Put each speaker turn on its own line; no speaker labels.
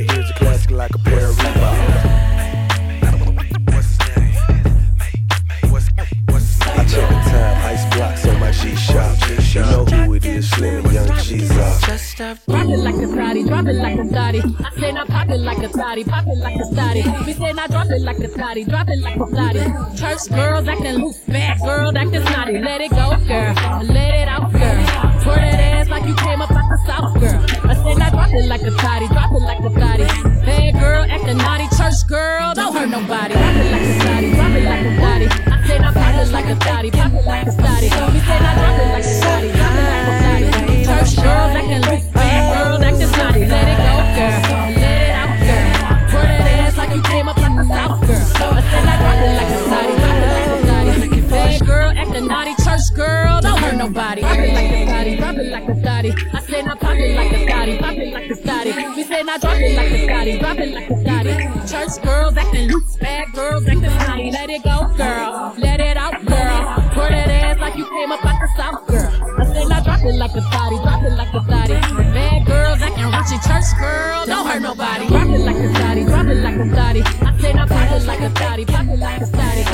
way. Here's a classic like a pair of Reebok. I check the time, ice blocks on my G-Shock. You know who it is, Slim, Young G's up.
Drop it like a thotty, drop it like a thotty. I say now pop it like a thotty, pop it like a thotty. We say now drop it like a thotty, drop it like a thotty. Church girls acting loose, bad girls acting snotty. Let it go, girl, let it out, girl. Swear that ass like you came up out the south, girl. I say now drop it like a thotty, naughty, girl, don't hurt nobody. Drop it like a thotty, drop it like a thotty. I say now pop it like a thotty, pop it like a thotty. We say now drop it like a thotty, drop it like a thotty. Church girls acting loose, bad girls acting snotty. Let it go, girl, let it out, girl. Twerk that ass like you came up out the south, girl. I say now drop it like a thotty, drop it like a thotty. Bad girl acting naughty, church girl, don't hurt nobody. Drop it like a thotty, drop it like a thotty. I say now pop it like a thotty, pop it like a thotty. Say now drop it like a thotty, drop it like a thotty. Church girls acting loose, bad girls acting naughty. Let it go, girl, let it out, girl. Twerk that ass like you came up out the south, girl. I say now drop it like a thotty, drop it like a thotty. Bad girls acting raunchy, church girl, don't hurt nobody. Drop it like a thotty, drop it like a thotty. I say now pop it like a thotty, pop it like a thotty.